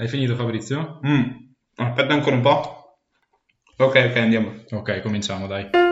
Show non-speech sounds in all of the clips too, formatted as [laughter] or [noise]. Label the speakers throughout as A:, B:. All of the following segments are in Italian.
A: Hai finito Fabrizio?
B: Mm. Aspetta ancora un po'. Ok, ok, andiamo.
A: Ok, cominciamo, dai.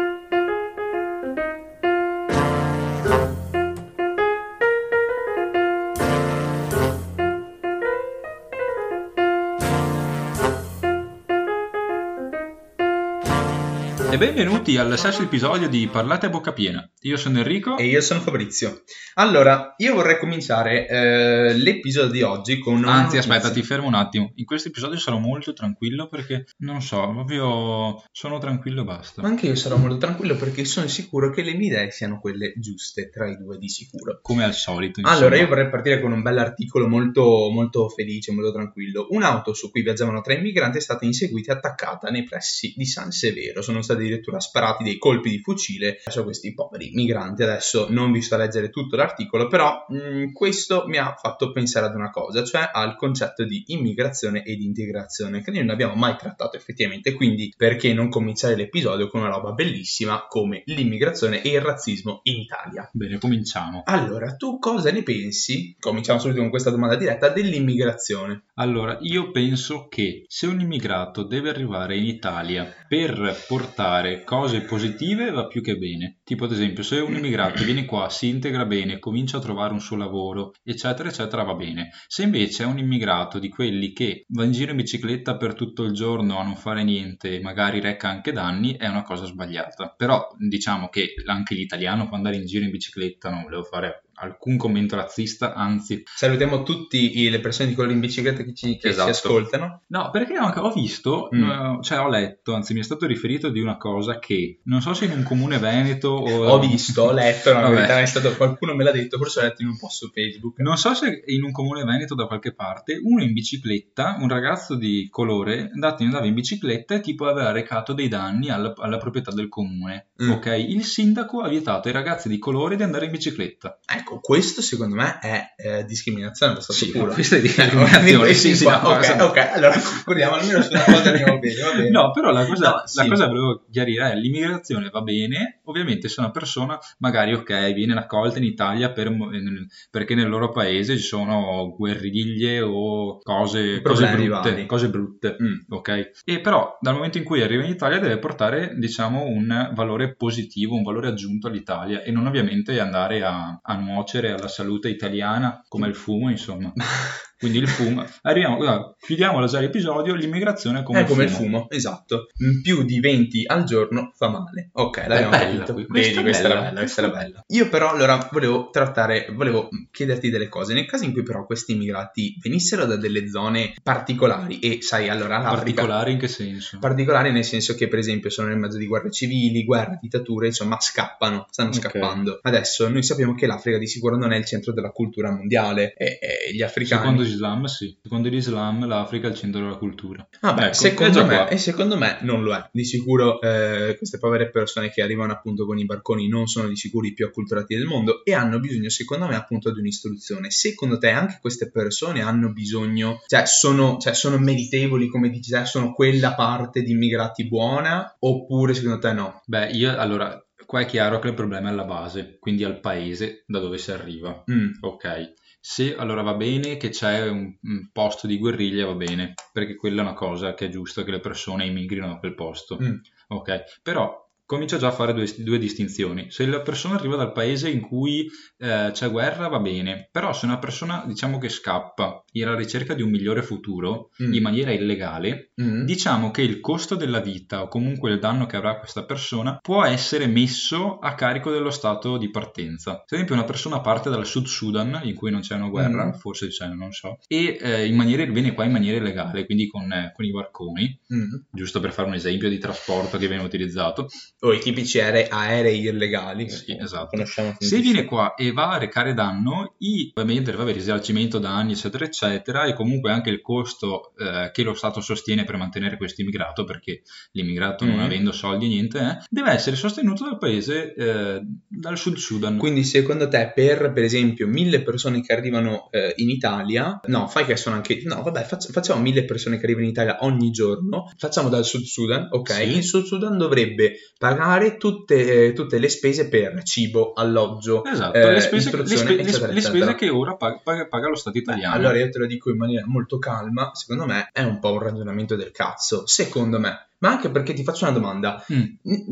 A: E benvenuti al sesto episodio di Parlate a bocca piena. Io sono Enrico.
B: E io sono Fabrizio. Allora, io vorrei cominciare eh, l'episodio di oggi con
A: Anzi, aspetta, ti fermo un attimo. In questo episodio sarò molto tranquillo perché, non so, proprio sono tranquillo e basta.
B: Ma anche io sarò molto tranquillo perché sono sicuro che le mie idee siano quelle giuste tra i due di sicuro.
A: Come al solito, insomma.
B: Allora, io vorrei partire con un bell'articolo molto, molto felice, molto tranquillo. Un'auto su cui viaggiavano tre immigranti è stata inseguita e attaccata nei pressi di San Severo. Sono stati addirittura sparati dei colpi di fucile verso questi poveri migranti. Adesso non vi sto a leggere tutto l'articolo, però mh, questo mi ha fatto pensare ad una cosa, cioè al concetto di immigrazione e di integrazione, che noi non abbiamo mai trattato effettivamente. Quindi, perché non cominciare l'episodio con una roba bellissima come l'immigrazione e il razzismo in Italia?
A: Bene, cominciamo.
B: Allora, tu cosa ne pensi? Cominciamo subito con questa domanda diretta dell'immigrazione.
A: Allora, io penso che se un immigrato deve arrivare in Italia per portare cose positive va più che bene. Tipo ad esempio, se un immigrato viene qua, si integra bene, comincia a trovare un suo lavoro, eccetera, eccetera, va bene. Se invece è un immigrato di quelli che va in giro in bicicletta per tutto il giorno a non fare niente, magari reca anche danni, è una cosa sbagliata. Però diciamo che anche l'italiano può andare in giro in bicicletta, non volevo fare alcun commento razzista, anzi
B: Salutiamo tutte le persone di quelli in bicicletta che ci, che
A: Esatto.
B: ci ascoltano.
A: No, perché ho visto,
B: Mm.
A: eh, cioè ho letto, anzi mi è stato riferito di una cosa che non so se in un comune veneto o...
B: Ho visto, ho letto, no, verità è stato qualcuno me l'ha detto, forse ho letto in un post su Facebook.
A: Non so se in un comune veneto da qualche parte, uno in bicicletta, un ragazzo di colore, andato andava in bicicletta e tipo aveva recato dei danni alla, alla proprietà del comune.
B: Mm.
A: Ok, il sindaco ha vietato ai ragazzi di colore di andare in bicicletta.
B: Ecco, questo secondo me è eh, discriminazione, stato
A: Sì,
B: puro.
A: questa è [laughs]
B: Eh,
A: discriminazione,
B: sì,
A: sì, sì,
B: qua-
A: no,
B: ok, ok, allora concludiamo almeno su una cosa andiamo bene, va bene.
A: No, però la cosa,
B: No,
A: la
B: sì.
A: cosa che volevo chiarire è l'immigrazione va bene, ovviamente se una persona magari ok viene raccolta in Italia per nel- perché nel loro paese ci sono guerriglie o cose, cose brutte, cose brutte,
B: Mm.
A: ok? E però dal momento in cui arriva in Italia deve portare diciamo un valore positivo, un valore aggiunto all'Italia e non ovviamente andare a, a nuocere alla salute italiana come il fumo insomma. [laughs] Quindi il fumo, arriviamo, guarda, chiudiamo già l'episodio, l'immigrazione come,
B: è
A: il
B: come il
A: fumo.
B: fumo, esatto. In più di 20 al giorno fa male. Ok, l'abbiamo capito. Vedi,
A: questa è
B: questa
A: bella.
B: bella, questa era bella. Io però allora volevo trattare, volevo chiederti delle cose. Nel caso in cui però questi immigrati venissero da delle zone particolari e sai, allora l'Africa
A: Particolari in che senso?
B: particolari nel senso che per esempio sono nel mezzo di guerre civili, guerre, dittature, insomma scappano, stanno
A: Ok.
B: scappando. Adesso noi sappiamo che l'Africa di sicuro non è il centro della cultura mondiale e, e gli africani...
A: Secondo l'Islam sì, secondo l'Islam l'Africa è il centro della cultura.
B: Vabbè,
A: Ecco, è
B: secondo me, e secondo me non lo è. Di sicuro eh, queste povere persone che arrivano appunto con i barconi non sono di sicuro i più acculturati del mondo e hanno bisogno, secondo me, appunto di un'istruzione. Secondo te anche queste persone hanno bisogno, cioè sono, cioè, sono meritevoli, come dici te, sono quella parte di immigrati buona oppure secondo te no?
A: Beh, io allora, qua è chiaro che il problema è alla base, quindi al paese da dove si arriva.
B: Mm,
A: Ok, se allora va bene che c'è un, un posto di guerriglia, va bene, perché quella è una cosa che è giusta che le persone immigrino da quel posto.
B: mm.
A: Ok, però comincia già a fare due, due distinzioni. Se la persona arriva dal paese in cui eh, c'è guerra, va bene, però se una persona diciamo che scappa alla ricerca di un migliore futuro
B: Mm.
A: in maniera illegale,
B: Mm.
A: diciamo che il costo della vita o comunque il danno che avrà questa persona può essere messo a carico dello stato di partenza. Per esempio una persona parte dal Sud Sudan in cui non c'è una guerra,
B: Mm.
A: forse c'è, non so, e eh, in maniera, viene qua in maniera illegale, quindi con, eh, con i barconi,
B: Mm.
A: giusto per fare un esempio di trasporto che viene utilizzato.
B: O i tipici aerei, aerei illegali.
A: Sì, esatto. Se viene qua e va a recare danno, i, ovviamente vabbè, risarcimento danni, eccetera, eccetera, e comunque anche il costo eh, che lo Stato sostiene per mantenere questo immigrato, perché l'immigrato non
B: Mm.
A: avendo soldi e niente, eh, deve essere sostenuto dal paese, eh, dal Sud Sudan.
B: Quindi secondo te per, per esempio, mille persone che arrivano eh, in Italia, no, fai che sono anche, no, vabbè, faccia- facciamo mille persone che arrivano in Italia ogni giorno, facciamo dal Sud Sudan, ok?
A: Sì.
B: Il Sud Sudan dovrebbe pagare tutte, eh, tutte le spese per cibo, alloggio,
A: Esatto,
B: eh,
A: le, spese, le
B: istruzione,
A: spe-
B: eccetera,
A: le spese che ora paga, paga- paga lo Stato italiano.
B: Allora io te lo dico in maniera molto calma, secondo me è un po' un ragionamento del cazzo, secondo me. Ma anche perché ti faccio una domanda,
A: Mm.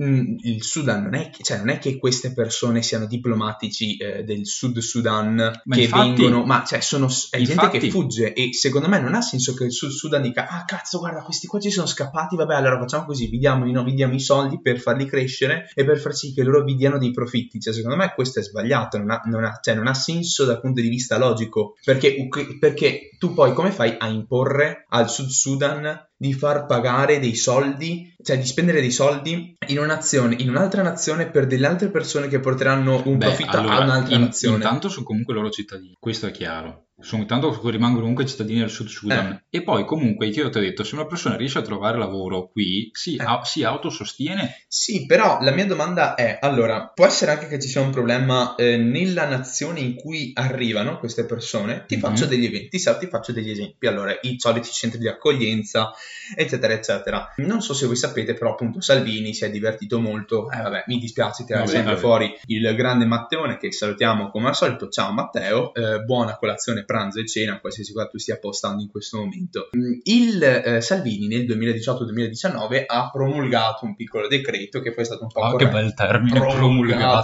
B: Mm, il Sudan non è, che, cioè, non è che queste persone siano diplomatici eh, del Sud Sudan
A: Ma
B: che
A: infatti-
B: vengono, ma cioè sono è gente
A: infatti-
B: che fugge e secondo me non ha senso che il Sud Sudan dica ah cazzo guarda questi qua ci sono scappati, vabbè allora facciamo così, vi diamo, i- no, vi diamo i soldi per farli crescere e per far sì che loro vi diano dei profitti, cioè secondo me questo è sbagliato, non ha, non ha- cioè, non ha senso dal punto di vista logico, perché, perché tu poi come fai a imporre al Sud Sudan di far pagare dei soldi, cioè di spendere dei soldi in un'azione, in un'altra nazione per delle altre persone che porteranno un
A: Beh,
B: profitto
A: allora,
B: a un'altra
A: in-
B: nazione.
A: Intanto sono comunque loro cittadini, questo è chiaro. Sono, intanto rimangono comunque cittadini del Sud Sudan.
B: Eh.
A: E poi comunque, io ti ho detto, se una persona riesce a trovare lavoro qui, si,
B: Eh.
A: a- si autosostiene.
B: Sì, però la mia domanda è, allora, può essere anche che ci sia un problema eh, nella nazione in cui arrivano queste persone? Ti
A: Mhm.
B: faccio degli eventi, sa, ti faccio degli esempi. Allora, i soliti centri di accoglienza, eccetera, eccetera. Non so se voi sapete, però appunto Salvini si è divertito molto. Eh vabbè, mi dispiace tirare sempre
A: vabbè.
B: fuori il grande Matteone che salutiamo come al solito. Ciao Matteo, eh, buona colazione, pranzo e cena, qualsiasi cosa tu stia postando in questo momento. Mm, Il eh, Salvini nel 2018-2019 ha promulgato un piccolo decreto che poi è stato un po'
A: che
B: corretto
A: bel termine,
B: promulgato,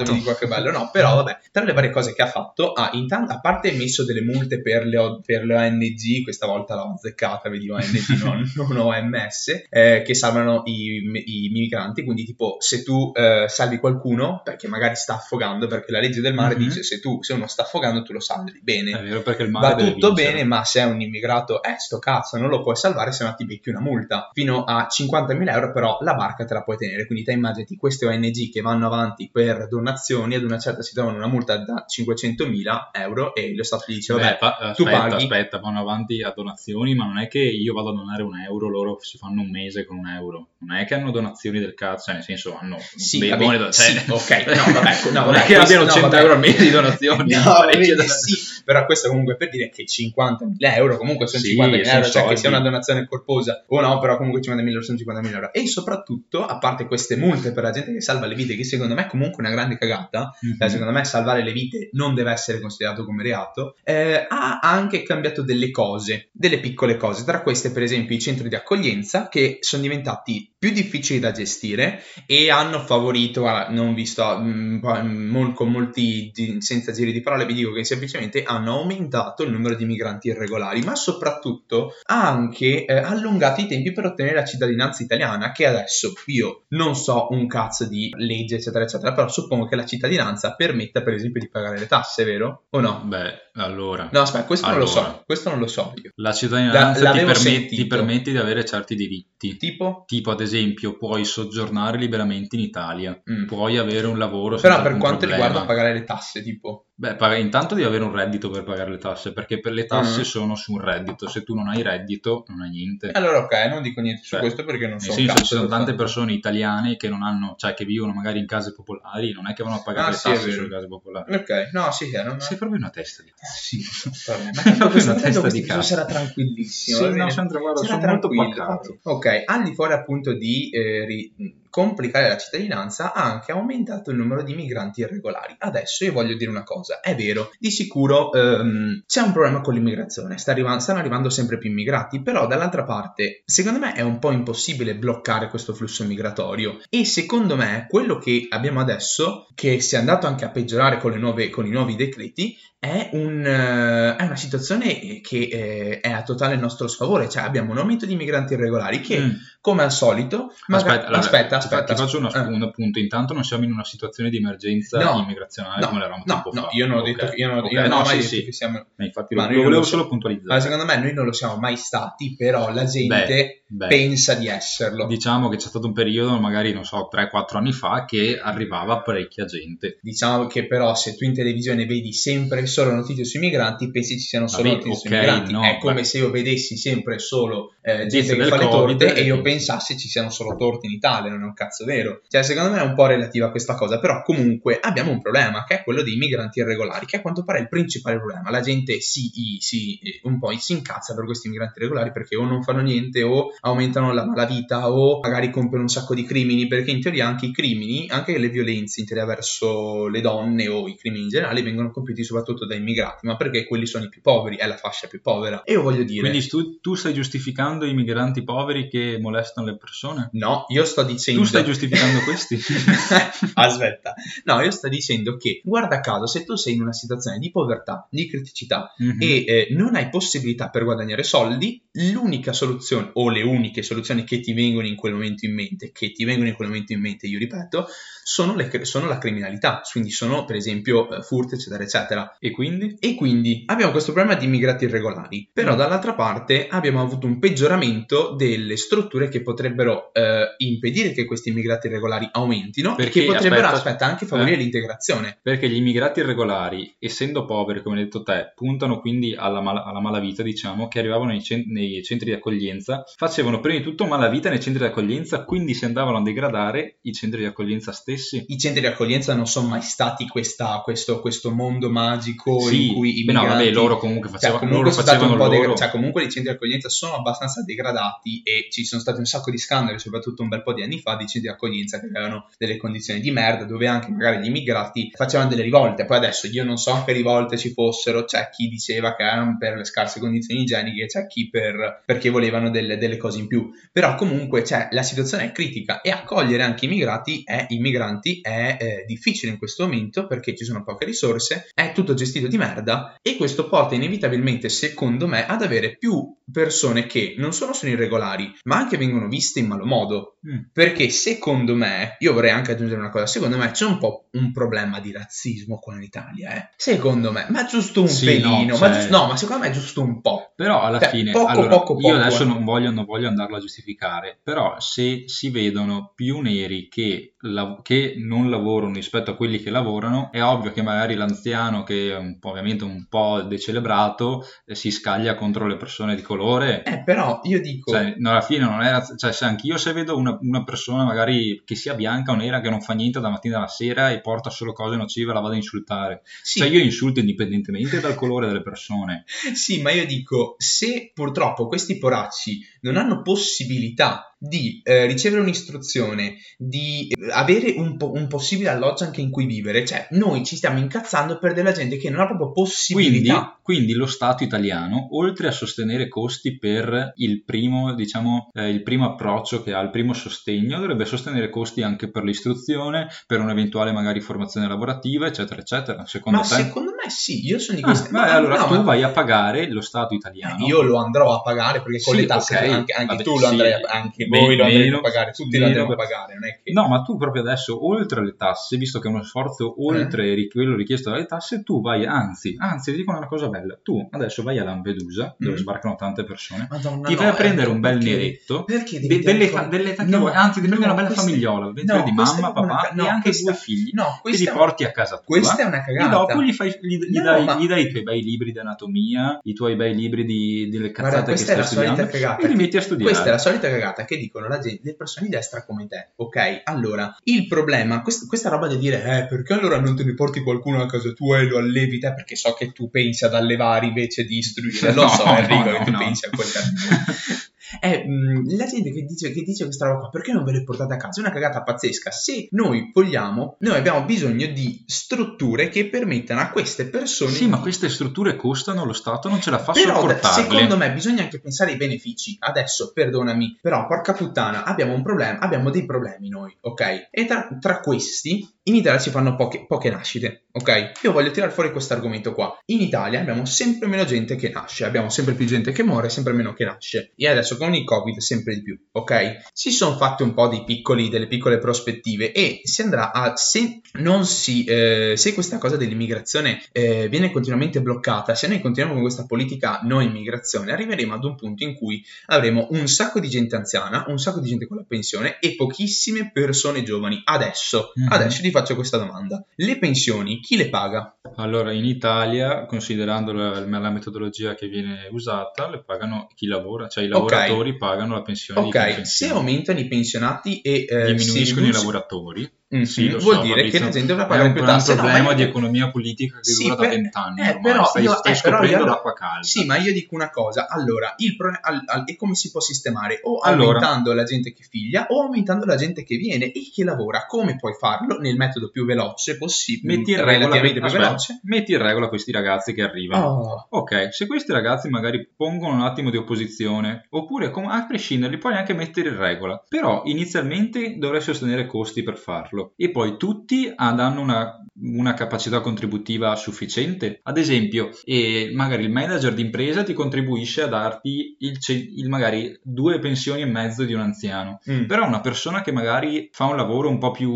A: promulgato.
B: dico che bello, no, però vabbè, tra le varie cose che ha fatto, ha intanto, a parte messo delle multe per le, O- per le ONG, questa volta l'ho azzeccata, vedi ONG, [laughs] non, non OMS, eh, che salvano i, i migranti, quindi tipo se tu eh, salvi qualcuno, perché magari sta affogando, perché la legge del mare
A: Mhm.
B: dice se tu, se uno sta affogando tu lo salvi, bene.
A: È vero perché il mare
B: Va tutto
A: vincere.
B: bene, ma se è un immigrato, eh, sto cazzo, non lo puoi salvare, se no ti becchi una multa. Fino a 50.000 euro, però la barca te la puoi tenere. Quindi te immaginati queste ONG che vanno avanti per donazioni, ad una certa si trovano una multa da 500.000 euro e lo Stato gli dice,
A: Beh,
B: vabbè,
A: pa-
B: tu
A: aspetta,
B: paghi.
A: aspetta, vanno avanti a donazioni, ma non è che io vado a donare un euro, loro si fanno un mese con un euro. Non è che hanno donazioni del cazzo, cioè nel senso hanno
B: Sì,
A: dei
B: vabbè,
A: buoni cioè-
B: sì, ok, no, vabbè, [laughs] no,
A: non
B: vabbè,
A: è che
B: questo-
A: abbiano
B: no,
A: 100
B: vabbè.
A: euro al mese di donazioni.
B: No, [laughs] vedi, sì, però questo comunque per dire che 50.000 euro comunque sono
A: Sì,
B: 50.000
A: sono
B: euro, cioè che sia una donazione corposa o no, però comunque 50.000 euro sono 50.000 euro. E soprattutto, a parte queste multe per la gente che salva le vite, che secondo me è comunque una grande cagata,
A: Mhm.
B: cioè, secondo me salvare le vite non deve essere considerato come reato, eh, ha anche cambiato delle cose, delle piccole cose, tra queste per esempio i centri di accoglienza che sono diventati più difficili da gestire e hanno favorito, non vi sto mm, mol- con molti senza giri di parole, vi dico che semplicemente hanno aumentato il numero di migranti irregolari, ma soprattutto ha anche eh, allungato i tempi per ottenere la cittadinanza italiana, che adesso io non so un cazzo di legge, eccetera, eccetera, però suppongo che la cittadinanza permetta, per esempio, di pagare le tasse, vero? O no?
A: Beh, allora,
B: No, aspetta, questo non lo
A: Allora.
B: so, questo non lo so io.
A: la cittadinanza
B: La-
A: ti, permet- ti permette di avere certi diritti.
B: Tipo?
A: Tipo, ad esempio, puoi soggiornare liberamente in Italia,
B: Mm.
A: puoi avere un lavoro
B: Però per quanto
A: problema.
B: riguarda pagare le tasse, tipo...
A: Beh, intanto devi avere un reddito per pagare le tasse, perché per le tasse
B: Mm.
A: sono su un reddito. Se tu non hai reddito, non hai niente.
B: Allora ok, non dico niente su
A: Cioè,
B: questo perché non
A: Nel
B: so un
A: senso, ci sono tante persone italiane che non hanno, cioè che vivono magari in case popolari, non è che vanno a pagare
B: Ah,
A: le
B: sì,
A: tasse sulle case popolari.
B: Ok, no, sì, è, non
A: Sei proprio una testa di cazzo.
B: Sì, [laughs] ma
A: proprio una testa di cazzo.
B: sarà tranquillissimo.
A: Sì, no, sempre, guarda, sono molto pacato.
B: Ok, al di fuori appunto di eh, ri- complicare la cittadinanza, ha anche aumentato il numero di migranti irregolari. Adesso io voglio dire una cosa, è vero, di sicuro ehm, c'è un problema con l'immigrazione, sta arriva- stanno arrivando sempre più immigrati, però dall'altra parte, secondo me è un po' impossibile bloccare questo flusso migratorio e secondo me quello che abbiamo adesso, che si è andato anche a peggiorare con, nuove- con i nuovi decreti, è, un, è una situazione che eh, è a totale nostro sfavore, cioè abbiamo un aumento di migranti irregolari che,
A: Mm.
B: Come al solito, maga-
A: Aspetta,
B: aspetta,
A: fa-
B: aspetta,
A: ti faccio una-
B: eh.
A: un appunto. Intanto non siamo in una situazione di emergenza
B: No,
A: immigrazionale
B: no,
A: come l'eravamo
B: no,
A: tempo
B: no,
A: fa.
B: io non ho detto, io non,
A: ok,
B: io non
A: no,
B: ho mai
A: sì,
B: detto
A: sì.
B: che siamo...
A: Ma infatti
B: Ma
A: lo, volevo
B: lo
A: solo
B: so-
A: puntualizzare.
B: Ma secondo me noi non lo siamo mai stati, però la gente
A: Beh,
B: pensa di esserlo.
A: diciamo che c'è stato un periodo, magari non so, 3-4 anni fa, che arrivava parecchia gente.
B: Diciamo che però se tu in televisione vedi sempre solo notizie sui migranti, pensi ci siano solo
A: Vabbè,
B: notizie sui
A: ok,
B: migranti. è come
A: beh.
B: se io vedessi sempre solo eh, gente che fa le torte e io pensi pensassi ci siano solo torti in Italia, non è un cazzo vero. Cioè, secondo me è un po' relativa a questa cosa, però comunque abbiamo un problema che è quello dei migranti irregolari, che a quanto pare è il principale problema. La gente si, si un po' si incazza per questi migranti irregolari perché o non fanno niente o aumentano la malavita o magari compiono un sacco di crimini, perché in teoria anche i crimini, anche le violenze in teoria verso le donne o i crimini in generale vengono compiuti soprattutto dai immigrati, ma perché quelli sono i più poveri, è la fascia più povera. E io voglio dire...
A: Quindi tu, tu stai giustificando i migranti poveri che molestano le persone?
B: No, io sto dicendo...
A: Tu stai giustificando questi? [laughs]
B: Aspetta, no, io sto dicendo che, guarda caso, se tu sei in una situazione di povertà, di criticità mm-hmm. e eh, non hai possibilità per guadagnare soldi, l'unica soluzione o le uniche soluzioni che ti vengono in quel momento in mente, che ti vengono in quel momento in mente, io ripeto, sono, le, sono la criminalità, quindi sono per esempio eh, furti, eccetera, eccetera.
A: E quindi?
B: E quindi abbiamo questo problema di immigrati irregolari, però mm. dall'altra parte abbiamo avuto un peggioramento delle strutture che potrebbero eh, impedire che questi immigrati irregolari aumentino Perché, che potrebbero, aspetta, aspetta anche favorire eh, l'integrazione.
A: Perché gli immigrati irregolari, essendo poveri, come hai detto te, puntano quindi alla, mal- alla malavita, diciamo, che arrivavano nei, cent- nei centri di accoglienza, facevano prima di tutto malavita nei centri di accoglienza, quindi si andavano a degradare i centri di accoglienza stessi.
B: I centri di accoglienza non sono mai stati questa, questo, questo, mondo magico
A: sì,
B: in cui
A: i migranti... no, vabbè, loro comunque facevano,
B: cioè, comunque
A: loro facevano
B: loro...
A: Degra-
B: cioè, comunque i centri di accoglienza sono abbastanza degradati e ci sono stati un sacco di scandali, soprattutto un bel po' di anni fa, di centri di accoglienza che avevano delle condizioni di merda, dove anche magari gli immigrati facevano delle rivolte. Poi adesso io non so che rivolte ci fossero, c'è chi diceva che erano per le scarse condizioni igieniche, c'è chi per, perché volevano delle, delle cose in più. Però comunque cioè, la situazione è critica e accogliere anche immigrati è, immigranti è eh, difficile in questo momento perché ci sono poche risorse, è tutto gestito di merda e questo porta inevitabilmente, secondo me, ad avere più persone che non solo sono irregolari, ma anche vengono viste in malo modo. Mm. Perché secondo me, io vorrei anche aggiungere una cosa, secondo me c'è un po' un problema di razzismo qua in Italia, eh? Secondo me, ma giusto un sì, pelino, no, ma, giusto, no, ma secondo me è giusto un po'.
A: Però alla cioè, fine,
B: poco,
A: allora,
B: poco, poco,
A: io adesso non voglio, non voglio andarlo a giustificare, però se si vedono più neri che, la, che non lavorano rispetto a quelli che lavorano, è ovvio che magari l'anziano che è un po', ovviamente un po' decelebrato eh, si scaglia contro le persone di colore.
B: Eh, però io dico...
A: Cioè, no, alla fine non era... Cioè, se anch'io se vedo una, una, persona magari che sia bianca o nera che non fa niente da mattina alla sera e porta solo cose nocive, la vado a insultare. Sì. Cioè, io insulto indipendentemente dal colore delle persone. [laughs]
B: Sì, ma io dico, se purtroppo questi poracci non hanno possibilità di eh, ricevere un'istruzione, di eh, avere un, po- un, possibile alloggio anche in cui vivere. Cioè, noi ci stiamo incazzando per della gente che non ha proprio possibilità.
A: Quindi, quindi lo Stato italiano, oltre a sostenere costi per il primo, diciamo, eh, il primo approccio che ha, il primo sostegno, dovrebbe sostenere costi anche per l'istruzione, per un'eventuale magari formazione lavorativa, eccetera, eccetera. Secondo
B: ma
A: te?
B: secondo me sì, io sono di questi.
A: Ah, beh, allora no, tu ma... vai a pagare lo Stato italiano.
B: Eh, io lo andrò a pagare perché con sì, le tasse okay. Anche, anche Vabbè, tu lo andrai sì. a, anche voi lo andrete a pagare, tutti meno, lo andremo a pagare. Non è che...
A: No, ma tu proprio adesso, oltre alle tasse, visto che è uno sforzo oltre eh? quello richiesto dalle tasse, tu vai, anzi, anzi, ti dico una cosa bella, tu adesso vai a Lampedusa, dove mm. sbarcano tante persone, Madonna, ti vai no, a prendere ecco, un bel perché, neretto,
B: perché
A: de, delle, fa, delle tante no, anzi, ti prendi una bella queste, famigliola, no, di mamma, papà e anche due figli, no, che li porti a casa tua.
B: Questa è una cagata.
A: E dopo gli, fai, gli, gli, dai, ma... gli dai i tuoi bei libri di anatomia, i tuoi bei libri di, delle cazzate Guarda, che stai studiando e li metti a studiare.
B: Questa è la solita cagata che dicono la gente, le persone di destra come te, ok? Allora, il problema, quest- questa roba di dire, eh, perché allora non te ne porti qualcuno a casa tua e lo allevi te? Perché so che tu pensi ad allevare invece di istruire, [laughs] lo no, so Enrico, no, che tu no. pensi a quel [laughs] è mh, mm, la gente che dice, che dice questa roba qua, perché non ve le portate a casa? È una cagata pazzesca. Se noi vogliamo, noi abbiamo bisogno di strutture che permettano a queste persone.
A: Sì,
B: di...
A: ma queste strutture costano, lo Stato non ce la fa
B: però,
A: sopportarle.
B: Secondo me bisogna anche pensare ai benefici. Adesso, perdonami, però porca puttana, abbiamo un problema, abbiamo dei problemi noi, ok? E tra, tra questi in Italia si fanno poche, poche, nascite, ok? Io voglio tirare fuori questo argomento qua. In Italia abbiamo sempre meno gente che nasce, abbiamo sempre più gente che muore, sempre meno che nasce. E adesso con il Covid sempre di più, ok? Si sono fatte un po' piccoli, delle piccole prospettive e si andrà a... Se, non si, eh, se questa cosa dell'immigrazione eh, viene continuamente bloccata, se noi continuiamo con questa politica no immigrazione, arriveremo ad un punto in cui avremo un sacco di gente anziana, un sacco di gente con la pensione e pochissime persone giovani. Adesso, mm-hmm. adesso ti faccio questa domanda. Le pensioni chi le paga?
A: Allora, in Italia, considerando la, la metodologia che viene usata, le pagano chi lavora, cioè i lavoratori. Lavoratori pagano la pensione
B: Ok, se aumentano i pensionati e eh,
A: diminuiscono
B: si
A: i
B: riduce-
A: lavoratori,
B: Mhm,
A: sì,
B: vuol
A: so,
B: dire che
A: Fabrizio,
B: la gente dovrà pagare
A: un,
B: più
A: è un
B: tasse. No,
A: problema
B: ma-
A: di economia politica che
B: Sì,
A: dura da
B: per-
A: vent'anni
B: eh, però
A: stai,
B: io-
A: stai
B: eh, però
A: scoprendo
B: io-
A: l'acqua calda.
B: Sì, ma io dico una cosa. Allora, il pro- al- al- e come si può sistemare? O
A: Allora.
B: aumentando la gente che figlia o aumentando la gente che viene e che lavora. Come puoi farlo? Nel metodo più veloce possibile,
A: metti in regola,
B: relativamente più veloce.
A: metti in regola questi ragazzi che arrivano.
B: Oh,
A: Ok, se questi ragazzi magari pongono un attimo di opposizione, oppure a prescindere li puoi anche mettere in regola, però inizialmente dovrai sostenere costi per farlo e poi tutti hanno una, una capacità contributiva sufficiente. Ad esempio, eh, magari il manager d'impresa ti contribuisce a darti il, il magari due pensioni e mezzo di un anziano.
B: mm.
A: Però una persona che magari fa un lavoro un po' più,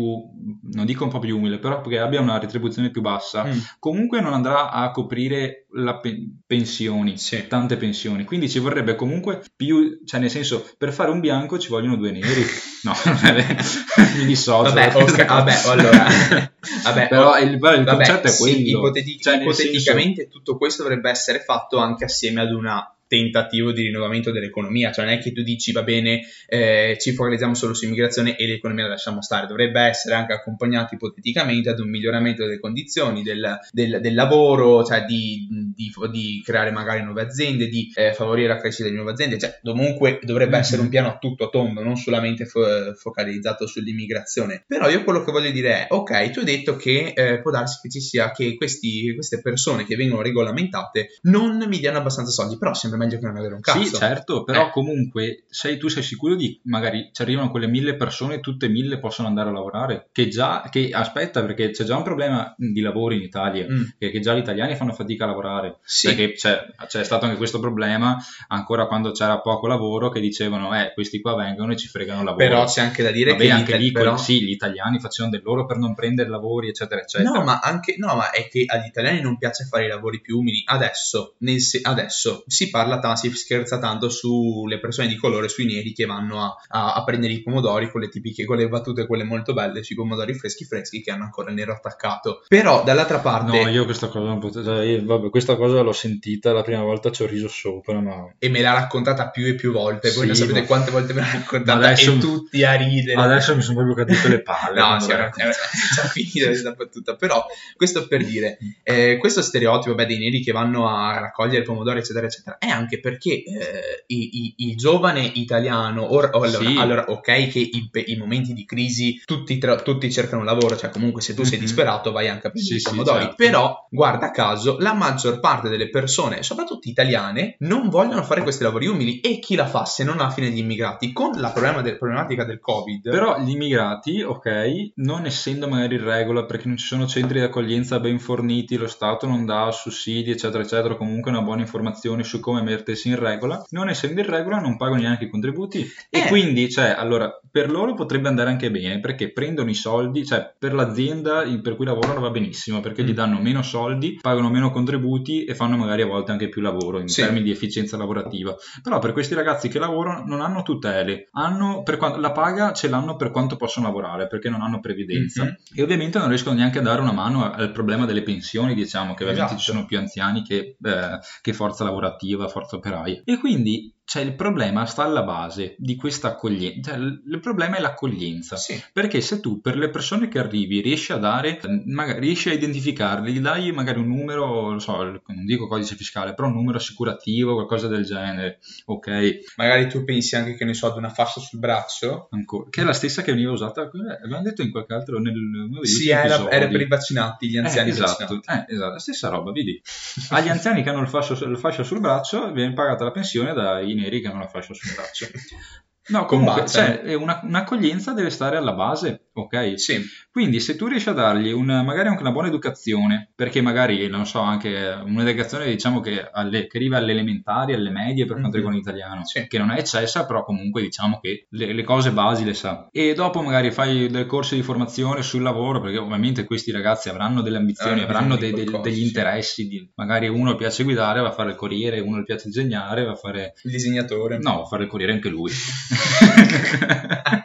A: non dico un po' più umile, però che abbia una retribuzione più bassa,
B: Mm.
A: comunque non andrà a coprire la pe- pensioni,
B: Sì.
A: tante pensioni. Quindi ci vorrebbe comunque più, cioè nel senso, per fare un bianco ci vogliono due neri. No, [laughs] non è vero. mi dissocio.
B: Vabbè,
A: da cosa.
B: vabbè, allora. [laughs] Vabbè,
A: però il, però il
B: Vabbè,
A: concetto è
B: sì,
A: quello.
B: ipoteti-
A: Cioè, nel
B: ipoteticamente tutto questo dovrebbe essere fatto anche assieme ad una tentativo di rinnovamento dell'economia, cioè non è che tu dici va bene, eh, ci focalizziamo solo sull'immigrazione e l'economia la lasciamo stare, dovrebbe essere anche accompagnato ipoteticamente ad un miglioramento delle condizioni del, del- del lavoro, cioè di, di- di creare magari nuove aziende, di eh, favorire la crescita di nuove aziende, cioè comunque dovrebbe essere un piano a tutto tondo, non solamente fo- focalizzato sull'immigrazione. Però io quello che voglio dire è, ok, tu hai detto che eh, può darsi che ci sia che questi- queste persone che vengono regolamentate non mi diano abbastanza soldi, però sembra meglio che non avere un cazzo.
A: Sì, certo, però
B: Eh.
A: comunque sei, tu sei sicuro di magari ci arrivano quelle mille persone, tutte mille possono andare a lavorare? Che già, che aspetta, perché c'è già un problema di lavoro in Italia,
B: Mm,
A: che, che già gli italiani fanno fatica a lavorare.
B: sì.
A: Perché c'è, c'è stato anche questo problema ancora quando c'era poco lavoro che dicevano eh questi qua vengono e ci fregano il lavoro.
B: Però c'è anche da dire
A: Vabbè,
B: che
A: anche lì
B: però-
A: sì, gli italiani facevano del loro per non prendere lavori, eccetera, eccetera.
B: No, ma anche no, ma è che agli italiani non piace fare i lavori più umili. Adesso, nel se- adesso si parla tanto, si scherza tanto sulle persone di colore, sui neri che vanno a, a- a prendere i pomodori con le tipiche, con le battute, quelle molto belle sui pomodori freschi freschi che hanno ancora il nero attaccato. Però dall'altra parte,
A: No, io questa cosa non potevo. cioè, io- vabbè, questa cosa l'ho sentita la prima volta, ci ho riso sopra, ma
B: e me l'ha raccontata più e più volte, voi
A: Sì,
B: non sapete
A: ma-
B: quante volte me l'ha raccontata
A: Adesso-
B: e tutti a ridere.
A: adesso mi sono proprio cadute le palle. [laughs]
B: No,
A: raccontato. [laughs]
B: già finita questa battuta, però questo per dire, eh, questo stereotipo beh, dei neri che vanno a raccogliere pomodori, eccetera, eccetera, è anche perché eh, i- i- il giovane italiano, or- o allora,
A: Sì.
B: allora, ok che i, i momenti di crisi tutti, tra- tutti cercano lavoro, cioè comunque se tu sei
A: Mhm.
B: disperato vai anche a prendere
A: Sì,
B: i
A: sì,
B: pomodori,
A: certo.
B: però guarda caso la maggior parte delle persone, soprattutto italiane, non vogliono fare questi lavori umili e chi la fa se non a fine gli immigrati? Con la problema del- problematica del Covid.
A: Però gli immigrati, ok, non essendo magari in regola perché non ci sono centri di accoglienza ben forniti, lo Stato non dà sussidi, eccetera, eccetera, comunque una buona informazione su come mettersi in regola, non essendo in regola non pagano neanche i contributi e
B: Eh.
A: quindi, cioè, allora, per loro potrebbe andare anche bene perché prendono i soldi, cioè, per l'azienda per cui lavorano va benissimo perché gli
B: Mm.
A: danno meno soldi, pagano meno contributi e fanno magari a volte anche più lavoro in
B: Sì.
A: termini di efficienza lavorativa. Però per questi ragazzi che lavorano non hanno tutele, hanno per quanto, la paga ce l'hanno per quanto possono lavorare perché non hanno previdenza
B: Mhm.
A: e ovviamente non riescono neanche a dare una mano al problema delle pensioni, diciamo che ovviamente
B: Esatto.
A: ci sono più anziani che, eh, che forza lavorativa, forza operaia. E quindi cioè, il problema sta alla base di questa accoglienza, cioè, il problema è l'accoglienza.
B: Sì.
A: Perché se tu per le persone che arrivi riesci a dare, eh, magari riesci a identificarli, gli dai magari un numero, non so, non dico codice fiscale, però un numero assicurativo, qualcosa del genere, ok,
B: Magari tu pensi anche che ne so ad una fascia sul braccio.
A: ancora, che è la stessa che veniva usata, cos'è? abbiamo detto in qualche altro, nel, degli
B: Sì, era, era per i vaccinati, gli anziani
A: Eh, esatto, eh, esatto, la stessa roba, vedi. Agli anziani che hanno il fascio, il fascio sul braccio viene pagata la pensione dai neri che hanno la fascia sul braccio. [laughs] No, comunque,
B: Combattono.
A: cioè, una- un'accoglienza deve stare alla base, ok?
B: Sì,
A: Quindi se tu riesci a dargli una, magari anche una buona educazione, perché magari, non so, anche un'educazione diciamo che, alle- che arriva alle elementari, alle medie per quanto
B: Mhm.
A: riguarda l'italiano,
B: Sì.
A: che non è eccessa, però comunque diciamo che le, le cose basi le sa. E dopo magari fai dei corsi di formazione sul lavoro, perché ovviamente questi ragazzi avranno delle ambizioni,
B: Hanno
A: avranno dei-
B: qualcosa,
A: degli
B: sì.
A: interessi, di- magari uno piace guidare, va a fare il corriere, uno gli piace disegnare, va a fare...
B: il disegnatore.
A: No, va a fare il corriere anche lui. [laughs] [laughs]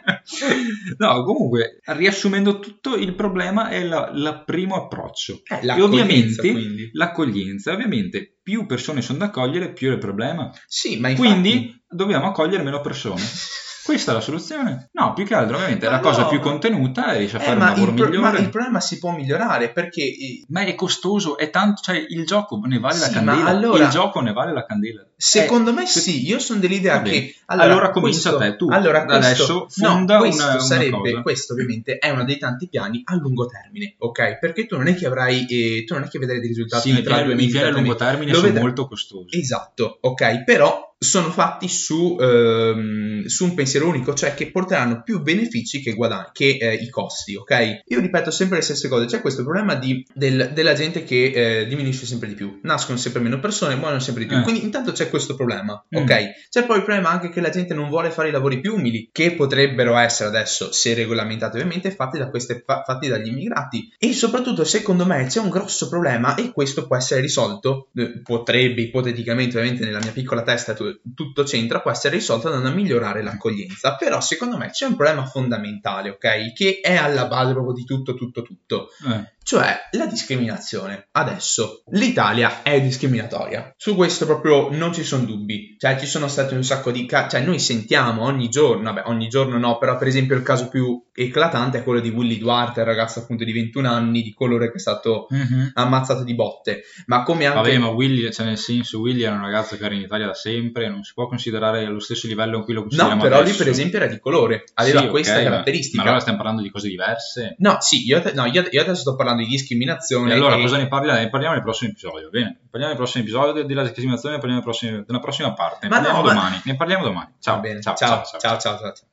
A: no, comunque, riassumendo tutto, il problema è la primo approccio.
B: Eh,
A: E
B: l'accoglienza,
A: ovviamente
B: quindi.
A: l'accoglienza, ovviamente più persone sono da accogliere, più è il problema.
B: Sì, ma infatti...
A: Quindi dobbiamo accogliere meno persone. [laughs] Questa è la soluzione? No, più che altro, ovviamente, è
B: Ma
A: la cosa
B: no,
A: più
B: ma-
A: contenuta e riesce a
B: Eh,
A: fare un
B: ma,
A: lavoro
B: pro-
A: migliore.
B: ma il problema si può migliorare perché eh,
A: Ma è costoso, è tanto, cioè il gioco ne vale la
B: Sì, ma
A: candela.
B: allora-
A: il gioco ne vale la candela.
B: secondo
A: Eh,
B: me sì, io sono dell'idea che
A: Allora comincia
B: questo-
A: te, tu.
B: Allora questo,
A: adesso
B: no,
A: fonda
B: questo
A: una- una
B: sarebbe,
A: cosa.
B: questo ovviamente è uno dei tanti piani a lungo termine, ok? Perché tu non è che avrai, eh, tu non è che vedrai dei risultati
A: Sì,
B: tra due
A: piani, i
B: mesi,
A: piani a lungo
B: mesi.
A: termine sono
B: vedrai-
A: molto costosi.
B: Esatto, ok, però sono fatti su, ehm, su un pensiero unico, cioè che porteranno più benefici che, guadagni, che eh, i costi, ok? Io ripeto sempre le stesse cose, c'è questo problema di- del- della gente che eh, diminuisce sempre di più, nascono sempre meno persone, muoiono sempre di più,
A: Eh.
B: quindi intanto c'è questo problema,
A: Mm.
B: ok? C'è poi il problema anche che la gente non vuole fare i lavori più umili, che potrebbero essere adesso, se regolamentati ovviamente, fatti, da queste, fa- fatti dagli immigrati. E soprattutto, secondo me, c'è un grosso problema e questo può essere risolto, eh, potrebbe ipoteticamente, ovviamente nella mia piccola testa tu- tutto c'entra, può essere risolto andando a migliorare l'accoglienza. Però secondo me c'è un problema fondamentale, ok? Che è alla base proprio di tutto, tutto, tutto.
A: Eh.
B: Cioè la discriminazione. Adesso l'Italia è discriminatoria. Su questo proprio non ci sono dubbi. Cioè ci sono stati un sacco di casi. Cioè noi sentiamo ogni giorno, vabbè ogni giorno no, però per esempio il caso più eclatante è quello di Willy Duarte, il ragazzo appunto di 21 anni, di colore che è stato
A: Mhm.
B: ammazzato di botte. Ma come anche...
A: Vabbè, ma Willy, cioè nel senso, Willy è un ragazzo che era in Italia da sempre, non si può considerare allo stesso livello in cui lo
B: No,
A: consideriamo
B: però lì
A: adesso.
B: per esempio era di colore, aveva
A: Sì,
B: questa
A: ma-
B: caratteristica.
A: Ma allora stiamo parlando di cose diverse.
B: No, sì, io, no, io, io adesso sto parlando di discriminazione.
A: E allora
B: e-
A: cosa ne parliamo? Ne parliamo nel prossimo episodio, bene? Parliamo nel prossimo episodio della discriminazione, ne parliamo nel prossimo- nella prossima parte. Ne
B: Ma no,
A: parliamo
B: ma-
A: domani. Ne parliamo domani. Ciao,
B: ciao,
A: ciao, ciao.
B: ciao, ciao, ciao.